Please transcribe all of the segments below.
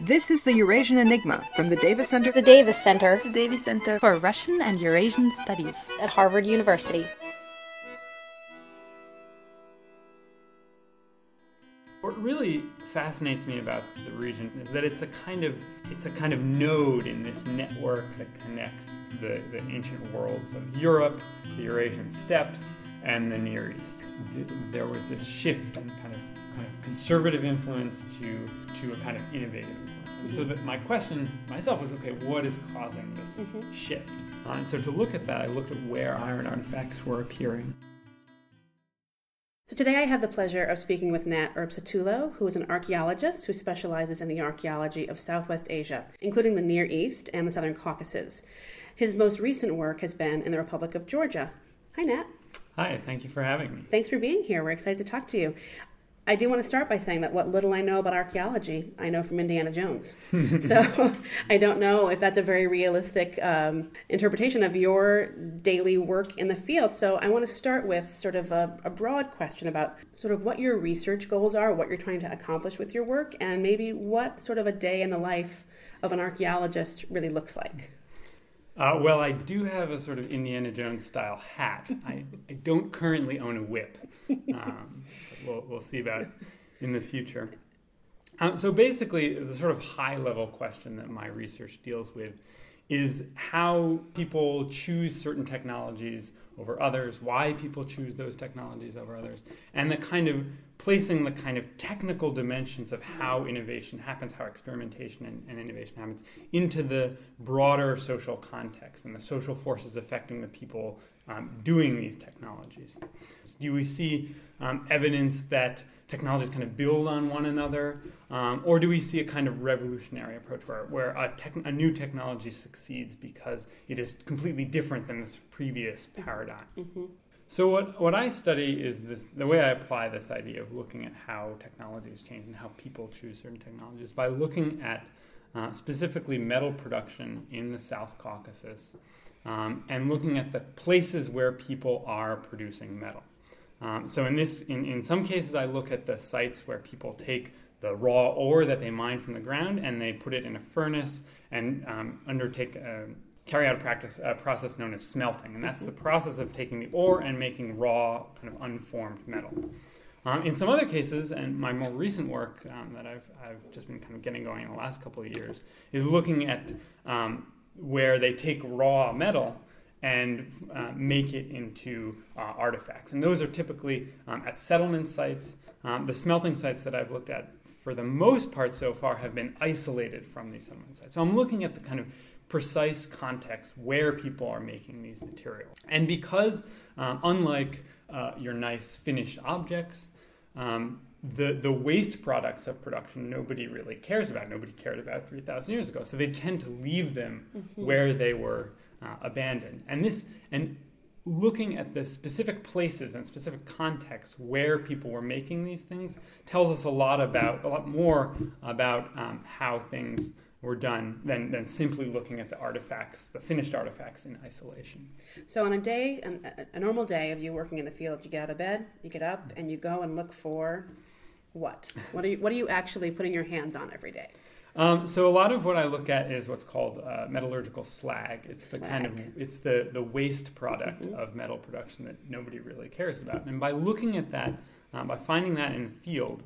This is the Eurasian Enigma from the Davis Center. The Davis Center The Davis Center for Russian and Eurasian Studies. at Harvard University. What really fascinates me about the region is that it's a kind of it's a kind of node in this network that connects the, the ancient worlds of Europe, the Eurasian steppes, and the Near East. There was this shift in kind of kind of conservative influence to to a kind of innovative influence. And so that my question myself was, okay, what is causing this shift? Uh, and so to look at that, I looked at where iron artifacts were appearing. So today I have the pleasure of speaking with Nat Erb-Satullo, who is an archaeologist who specializes in the archaeology of Southwest Asia, including the Near East and the Southern Caucasus. His most recent work has been in the Republic of Georgia. Hi, Nat. Hi, thank you for having me. Thanks for being here. We're excited to talk to you. I do want to start by saying that what little I know about archaeology, I know from Indiana Jones. so I don't know if that's a very realistic um, interpretation of your daily work in the field. So I want to start with sort of a, a broad question about sort of what your research goals are, what you're trying to accomplish with your work, and maybe what sort of a day in the life of an archaeologist really looks like. Uh, well, I do have a sort of Indiana Jones style hat. I, I don't currently own a whip. Um, we'll, we'll see about it in the future. Um, so basically, the sort of high level question that my research deals with is how people choose certain technologies over others, why people choose those technologies over others, and the kind of placing the kind of technical dimensions of how innovation happens, how experimentation and, and innovation happens, into the broader social context and the social forces affecting the people um, doing these technologies. Do we see um, evidence that technologies kind of build on one another, um, or do we see a kind of revolutionary approach where, where a, tech, a new technology succeeds because it is completely different than this previous paradigm? So what, what I study is this the way I apply this idea of looking at how technologies change and how people choose certain technologies by looking at uh, specifically metal production in the South Caucasus um, and looking at the places where people are producing metal. Um, so in this, in, in some cases, I look at the sites where people take the raw ore that they mine from the ground and they put it in a furnace and um, undertake a, carry out a practice a process known as smelting, and that's the process of taking the ore and making raw, kind of unformed metal. Um, in some other cases, and my more recent work um, that I've, I've just been kind of getting going in the last couple of years, is looking at um, where they take raw metal and uh, make it into uh, artifacts. And those are typically um, at settlement sites. Um, the smelting sites that I've looked at, for the most part so far, have been isolated from these settlement sites. So I'm looking at the kind of precise context where people are making these materials. And because, um, unlike uh, your nice finished objects, um, the, the waste products of production nobody really cares about. Nobody cared about 3,000 years ago. So they tend to leave them where they were uh, abandoned. And this, and looking at the specific places and specific contexts where people were making these things tells us a lot about, a lot more about um, how things were done than, than simply looking at the artifacts, the finished artifacts in isolation. So on a day, an, a- a normal day of you working in the field, you get out of bed, you get up, and you go and look for what? What are you, what are you actually putting your hands on every day? Um, so a lot of what I look at is what's called uh, metallurgical slag. It's the kind of it's the the waste product of metal production that nobody really cares about. And by looking at that, um, by finding that in the field.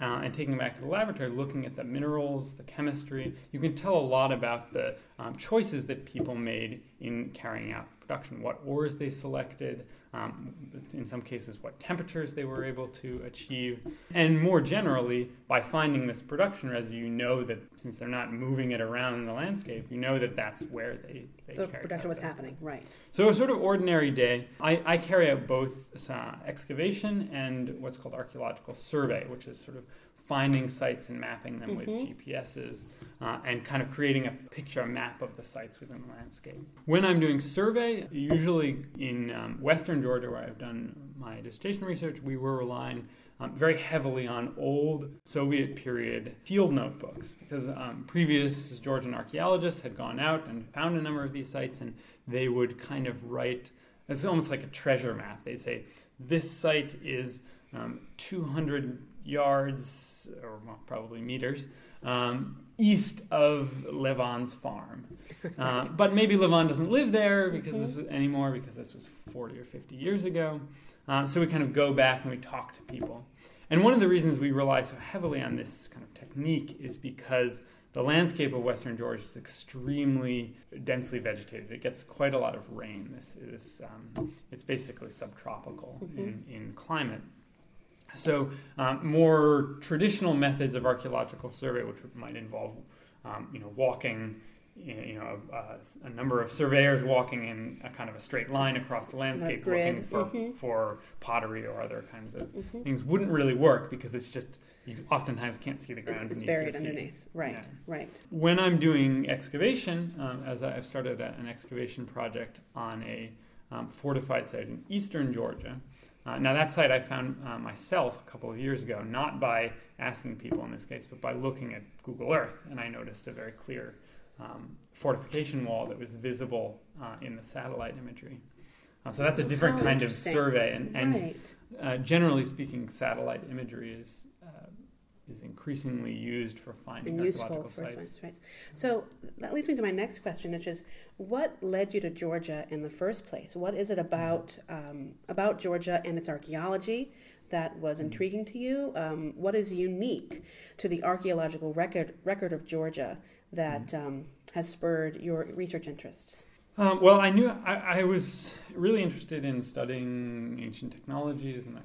Uh, and taking them back to the laboratory, looking at the minerals, the chemistry, you can tell a lot about the um, choices that people made in carrying out production. What ores they selected, um, in some cases, what temperatures they were able to achieve, and more generally, by finding this production residue, you know that since they're not moving it around in the landscape, you know that that's where they, they The carried production out was happening, right? So a sort of ordinary day, I, I carry out both uh, excavation and what's called archaeological survey, which is sort of finding sites and mapping them with GPSs uh, and kind of creating a picture, a map of the sites within the landscape. When I'm doing survey, usually in um, western Georgia, where I've done my dissertation research, we were relying um, very heavily on old Soviet period field notebooks because um, previous Georgian archaeologists had gone out and found a number of these sites and they would kind of write it's almost like a treasure map. They'd say this site is um, 200 yards or well, probably meters um, east of Levon's farm. Uh, but maybe Levon doesn't live there because this was, anymore because this was 40 or 50 years ago. Uh, so we kind of go back and we talk to people. And one of the reasons we rely so heavily on this kind of technique is because the landscape of western Georgia is extremely densely vegetated. It gets quite a lot of rain. This is um, it's basically subtropical mm-hmm. in, in climate. So, um, more traditional methods of archaeological survey, which might involve, um, you know, walking, you know, uh, a number of surveyors walking in a kind of a straight line across the landscape, looking for, mm-hmm. for pottery or other kinds of mm-hmm. things, wouldn't really work because it's just you oftentimes can't see the ground. It's, it's buried underneath. Right. Yeah. Right. When I'm doing excavation, um, as I've started an excavation project on a um, fortified site in eastern Georgia. Uh, now, that site I found uh, myself a couple of years ago, not by asking people in this case, but by looking at Google Earth, and I noticed a very clear um, fortification wall that was visible uh, in the satellite imagery. Uh, so that's a different oh, kind of survey, and, and right. Uh, generally speaking, satellite imagery is is increasingly used for finding and useful for sites. Right. So that leads me to my next question, which is, what led you to Georgia in the first place? What is it about um, about Georgia and its archaeology that was mm-hmm. intriguing to you? Um, what is unique to the archaeological record record of Georgia that mm-hmm. um, has spurred your research interests? Um, well, I knew I, I, was really interested in studying ancient technologies and,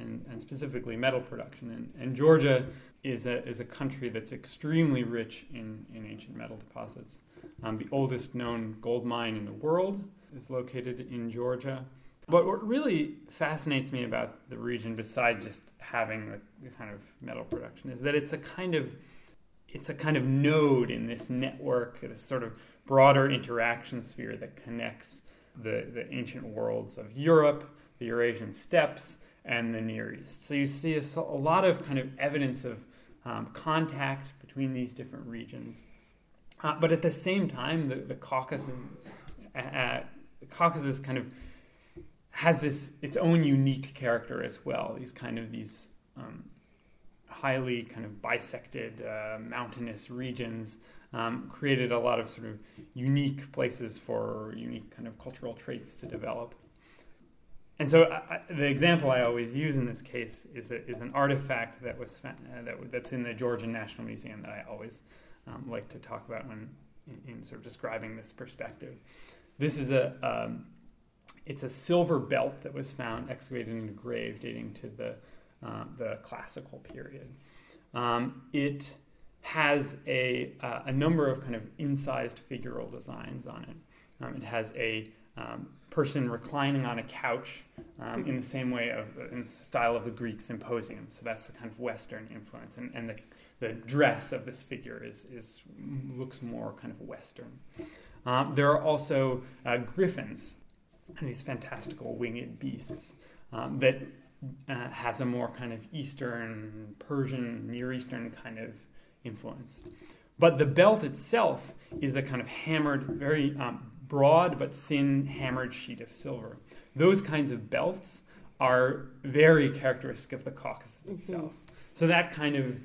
and, and specifically metal production. And, and, Georgia is a, is a country that's extremely rich in, in ancient metal deposits. Um, the oldest known gold mine in the world is located in Georgia. But what really fascinates me about the region, besides just having the, the kind of metal production, is that it's a kind of it's a kind of node in this network, this sort of broader interaction sphere that connects the, the ancient worlds of Europe, the Eurasian steppes, and the Near East. So you see a, a lot of kind of evidence of um, contact between these different regions. Uh, but at the same time, the, the Caucasus, uh, uh, the Caucasus kind of has this its own unique character as well. These kind of these um, highly kind of bisected uh, mountainous regions um, created a lot of sort of unique places for unique kind of cultural traits to develop. And so I, the example I always use in this case is, a, is an artifact that was uh, that, that's in the Georgian National Museum that I always um, like to talk about when in, in, sort of describing this perspective. This is a um, it's a silver belt that was found excavated in a grave dating to the uh, the classical period. Um, it has a, uh, a number of kind of incised figural designs on it. Um, it has a um, person reclining on a couch um, in the same way of in the style of the Greek symposium. So that's the kind of Western influence, and, and the, the dress of this figure is, is looks more kind of Western. Um, there are also uh, griffins and these fantastical winged beasts um, that uh, has a more kind of Eastern, Persian, Near Eastern kind of influence. But the belt itself is a kind of hammered, very um, broad but thin hammered sheet of silver. Those kinds of belts are very characteristic of the Caucasus mm-hmm. itself. So that kind of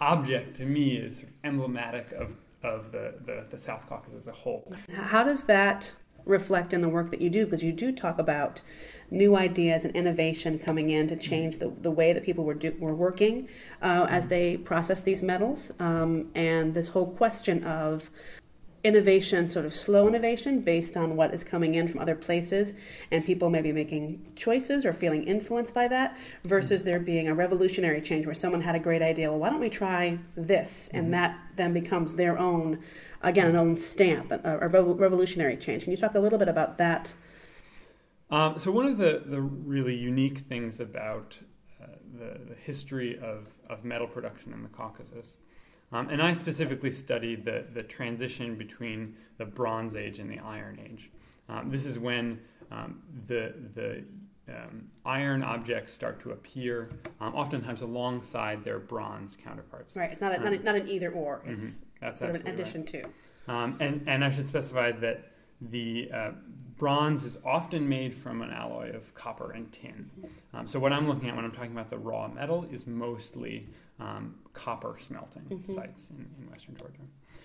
object to me is sort of emblematic of, of the, the, the South Caucasus as a whole. How does that reflect in the work that you do because you do talk about new ideas and innovation coming in to change the, the way that people were, do, were working uh, as they process these metals. Um, and this whole question of innovation, sort of slow innovation based on what is coming in from other places, and people maybe making choices or feeling influenced by that, versus there being a revolutionary change where someone had a great idea. Well, why don't we try this? And mm-hmm. that then becomes their own, again, an own stamp, a, a revolutionary change. Can you talk a little bit about that? Um, so one of the, the really unique things about uh, the, the history of, of metal production in the Caucasus um, and I specifically studied the, the transition between the Bronze Age and the Iron Age. Um, this is when um, the, the um, iron objects start to appear, um, oftentimes alongside their bronze counterparts. Right, it's not, a, not, a, not, an either or, it's mm-hmm. That's sort of an addition right. to. Um, and, and I should specify that the uh, bronze is often made from an alloy of copper and tin. Um, so what I'm looking at when I'm talking about the raw metal is mostly um, copper smelting Mm-hmm. sites in, in western Georgia.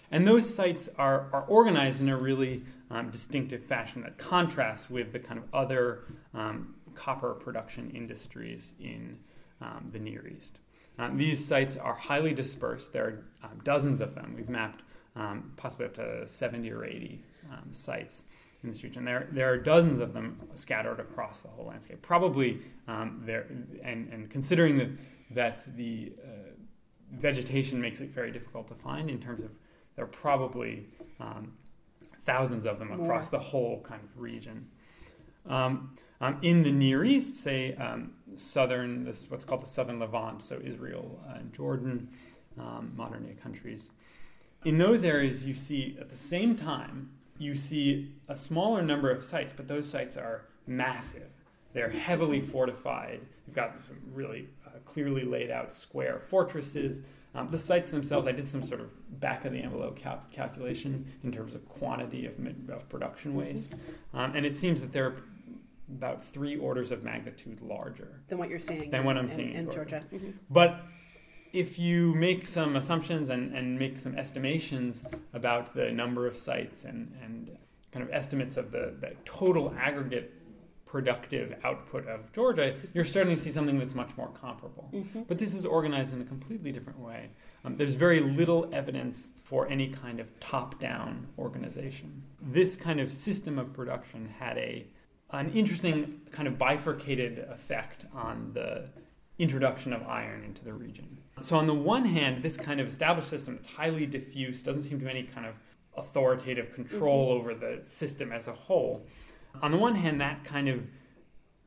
And those sites are, are organized in a really um, distinctive fashion that contrasts with the kind of other um, copper production industries in um, the Near East. Um, these sites are highly dispersed. There are um, dozens of them. We've mapped um, possibly up to 70 or 80 um, sites in this region. There, there are dozens of them scattered across the whole landscape. Probably um, there, and, and considering that, that the uh, vegetation makes it very difficult to find in terms of there are probably um, thousands of them across the whole kind of region. Um, um, in the Near East, say um, southern, this what's called the southern Levant, so Israel and Jordan, um, modern day countries. In those areas, you see at the same time you see a smaller number of sites, but those sites are massive. They're heavily fortified. You've got some really uh, clearly laid out square fortresses. Um, the sites themselves, I did some sort of back of the envelope cal- calculation in terms of quantity of, mid- of production waste, um, and it seems that they're about three orders of magnitude larger. Than what you're seeing. Than what I'm in, seeing in in Georgia. Georgia. Mhm. But if you make some assumptions and, and make some estimations about the number of sites and, and kind of estimates of the, the total aggregate productive output of Georgia, you're starting to see something that's much more comparable. But this is organized in a completely different way. Um, there's very little evidence for any kind of top down organization. This kind of system of production had a an interesting kind of bifurcated effect on the introduction of iron into the region. So, on the one hand, this kind of established system that's highly diffuse, doesn't seem to have any kind of authoritative control over the system as a whole. On the one hand, that kind of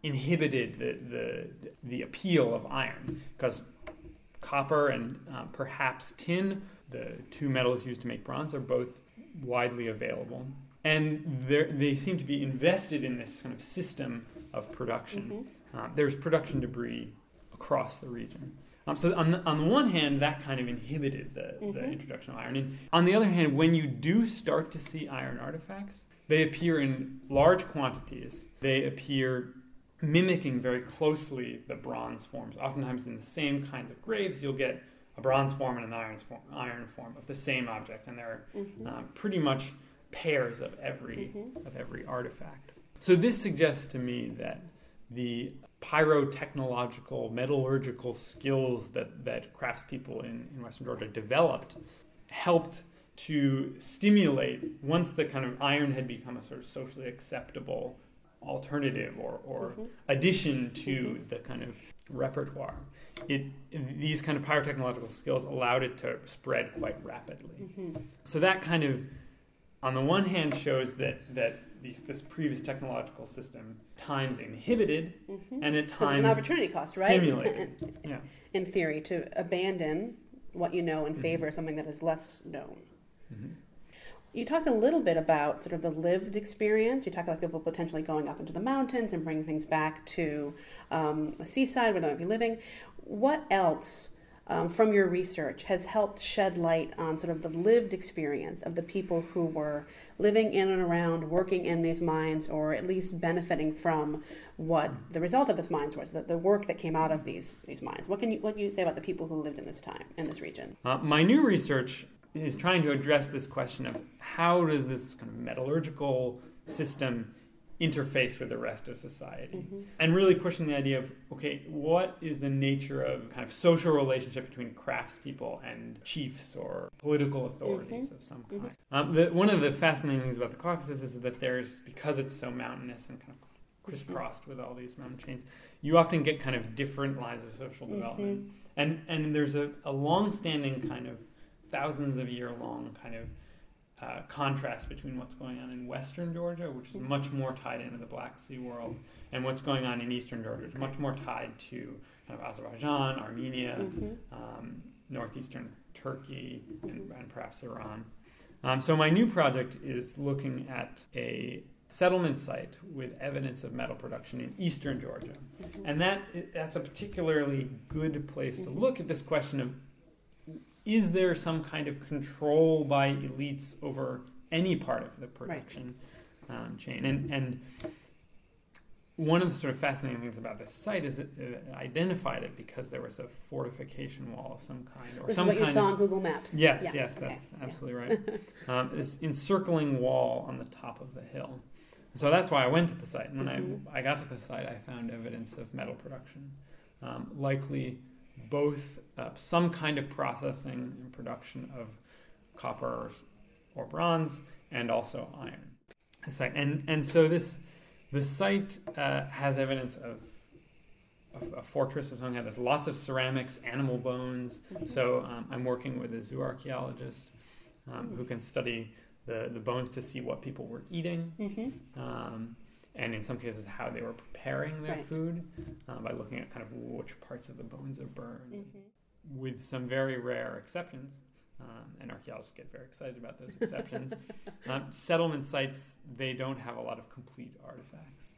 inhibited the, the, the appeal of iron because copper and uh, perhaps tin, the two metals used to make bronze, are both widely available. And they're- seem to be invested in this kind of system of production. Uh, there's production debris across the region. Um, so on the, on the one hand, that kind of inhibited the, the introduction of iron. And on the other hand, when you do start to see iron artifacts, they appear in large quantities. They appear mimicking very closely the bronze forms. Oftentimes, in the same kinds of graves, you'll get a bronze form and an iron form, iron form of the same object, and they're um, pretty much pairs of every of every artifact. So this suggests to me that the pyrotechnological, metallurgical skills that, that craftspeople in, in Western Georgia developed helped to stimulate, once the kind of iron had become a sort of socially acceptable alternative or, or mm-hmm. addition to the kind of repertoire, it, these kind of pyrotechnological skills allowed it to spread quite rapidly. Mm-hmm. So that kind of, on the one hand, shows that, that these, this previous technological system times inhibited mm-hmm. and at times an opportunity cost, right? stimulated. yeah. In theory, to abandon what you know in mm-hmm. favor of something that is less known. Mm-hmm. You talked a little bit about sort of the lived experience. You talked about people potentially going up into the mountains and bringing things back to um, a seaside where they might be living. What else um, from your research has helped shed light on sort of the lived experience of the people who were living in and around, working in these mines, or at least benefiting from what the result of this mines was, the, the work that came out of these these mines? What can you what can you say about the people who lived in this time in this region? Uh, my new research is trying to address this question of how does this kind of metallurgical system interface with the rest of society. Mm-hmm. And really pushing the idea of okay what is the nature of kind of social relationship between craftspeople and chiefs or political authorities mm-hmm. of some mm-hmm. kind? Um, the, one of the fascinating things about the caucasus is that there's because it's so mountainous and kind of crisscrossed with all these mountain chains you often get kind of different lines of social development. And and there's a, a long-standing kind of thousands of year long kind of uh, contrast between what's going on in western Georgia, which is much more tied into the Black Sea world, and what's going on in eastern Georgia, which is much more tied to kind of Azerbaijan, Armenia, um, northeastern Turkey, and, and perhaps Iran. Um, so my new project is looking at a settlement site with evidence of metal production in eastern Georgia, and that that's a particularly good place to look at this question of is there some kind of control by elites over any part of the production? um, chain. And and one of the sort of fascinating things about this site is that it identified it because there was a fortification wall of some kind, or This some is what you saw of on Google Maps. Yes, Yeah, yes, okay, that's yeah. absolutely right. um, this encircling wall on the top of the hill. So that's why I went to the site. And when Mhm. I, I got to the site, I found evidence of metal production, um, likely both uh, some kind of processing and production of copper or, or bronze, and also iron. Site, and and so this the site uh, has evidence of. of A fortress of some kind. There's lots of ceramics, animal bones, so um, I'm working with a zooarchaeologist um, who can study the, the bones to see what people were eating, Mm-hmm. um, and in some cases how they were preparing their Right. food uh, by looking at kind of which parts of the bones are burned. Mm-hmm. With some very rare exceptions, um, and archaeologists get very excited about those exceptions. um, settlement sites they don't have a lot of complete artifacts,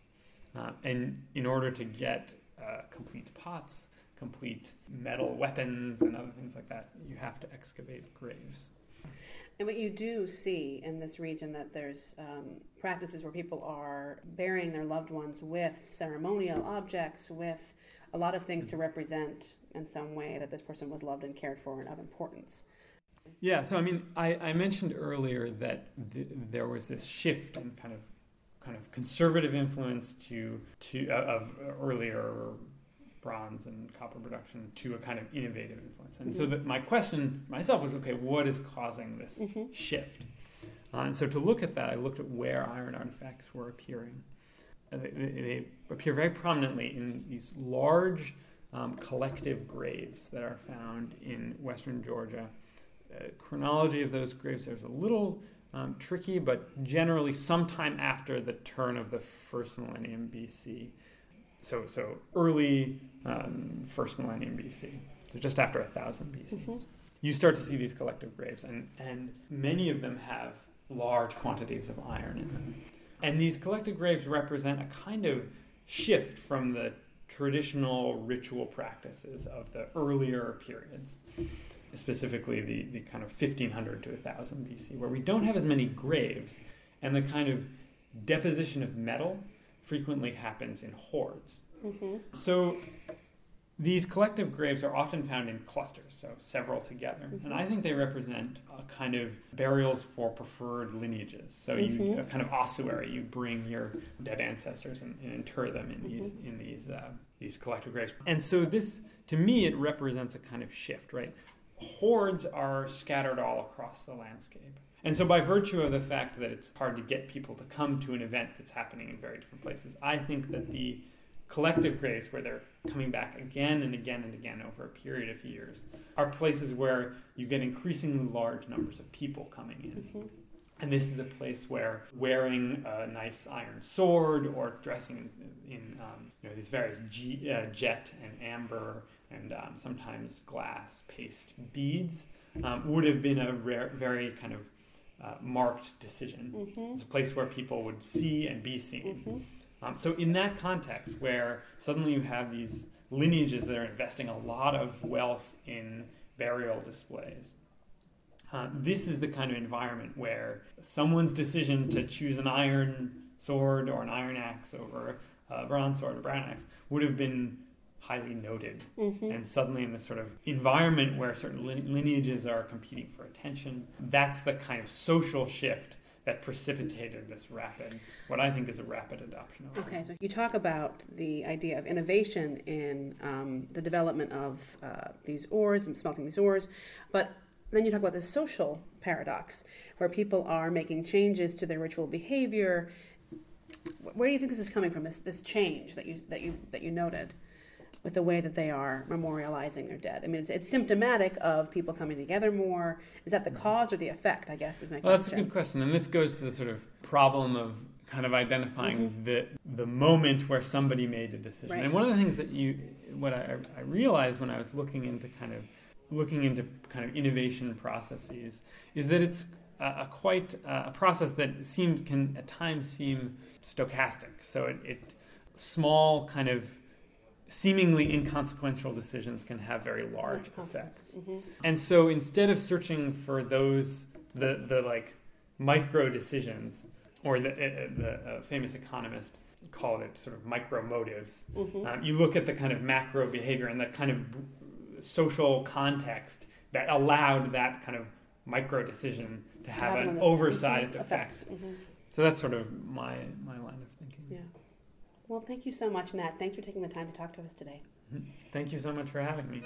uh, and in order to get uh, complete pots, complete metal weapons, and other things like that, you have to excavate graves. And what you do see in this region that there's um, practices where people are burying their loved ones with ceremonial objects, with a lot of things to represent in some way that this person was loved and cared for and of importance. Yeah, so I mean, I, I mentioned earlier that th- there was this shift in kind of kind of conservative influence to to uh, of earlier bronze and copper production to a kind of innovative influence. And so that my question myself was, okay, what is causing this shift? Uh, and so to look at that, I looked at where iron artifacts were appearing. Uh, they they appear very prominently in these large um, collective graves that are found in western Georgia uh, chronology of those graves there's a little um, tricky, but generally sometime after the turn of the first millennium BC. So, so early um, first millennium BC, so just after a thousand BC, you start to see these collective graves, and, and many of them have large quantities of iron in them. And these collective graves represent a kind of shift from the traditional ritual practices of the earlier periods specifically the, the kind of 1500 to 1000 BC, where we don't have as many graves, and the kind of deposition of metal frequently happens in hoards. Mm-hmm. So these collective graves are often found in clusters, so several together, and mm-hmm. I think they represent a kind of burials for preferred lineages. So you mm-hmm. a kind of ossuary, you bring your dead ancestors and, and inter them in these mm-hmm. in these uh, these collective graves. And so this, to me, it represents a kind of shift, right? hoards are scattered all across the landscape. And so, by virtue of the fact that it's hard to get people to come to an event that's happening in very different places, I think that the collective graves, where they're coming back again and again and again over a period of years, are places where you get increasingly large numbers of people coming in. And this is a place where wearing a nice iron sword or dressing in, in um, you know, these various G, uh, jet and amber and um, sometimes glass paste beads um, would have been a rare, very kind of uh, marked decision. It's a place where people would see and be seen. Um, so, in that context, where suddenly you have these lineages that are investing a lot of wealth in burial displays, uh, this is the kind of environment where someone's decision to choose an iron sword or an iron axe over a bronze sword or brown axe would have been highly noted. And suddenly, in this sort of environment where certain lineages are competing for attention, that's the kind of social shift that precipitated this rapid, what I think is a rapid adoption of Okay, so you talk about the idea of innovation in um, the development of uh, these ores and smelting these ores, but then you talk about this social paradox where people are making changes to their ritual behavior. Where do you think this is coming from? This this change that you that you that you noted with the way that they are memorializing their dead. I mean, it's, it's symptomatic of people coming together more. Is that the cause or the effect? I guess is my question? Well, that's a good question, and this goes to the sort of problem of kind of identifying the the moment where somebody made a decision. Mm-hmm. Right. And one of the things that you, what I, I realized when I was looking into kind of looking into kind of innovation processes, is that it's a, a quite uh, a process that seemed can at times seem stochastic. So it, it small kind of seemingly inconsequential decisions can have very large effects. And so instead of searching for those the the like micro decisions, or the, uh, the uh, famous economist called it sort of micro motives. Mhm. Um, you look at the kind of macro behavior and the kind of b- social context that allowed that kind of micro decision to have, Have an an oversized mhm, effect. Mhm. So that's sort of my my line of thinking. Yeah. Well, thank you so much, Matt. Thanks for taking the time to talk to us today. Thank you so much for having me.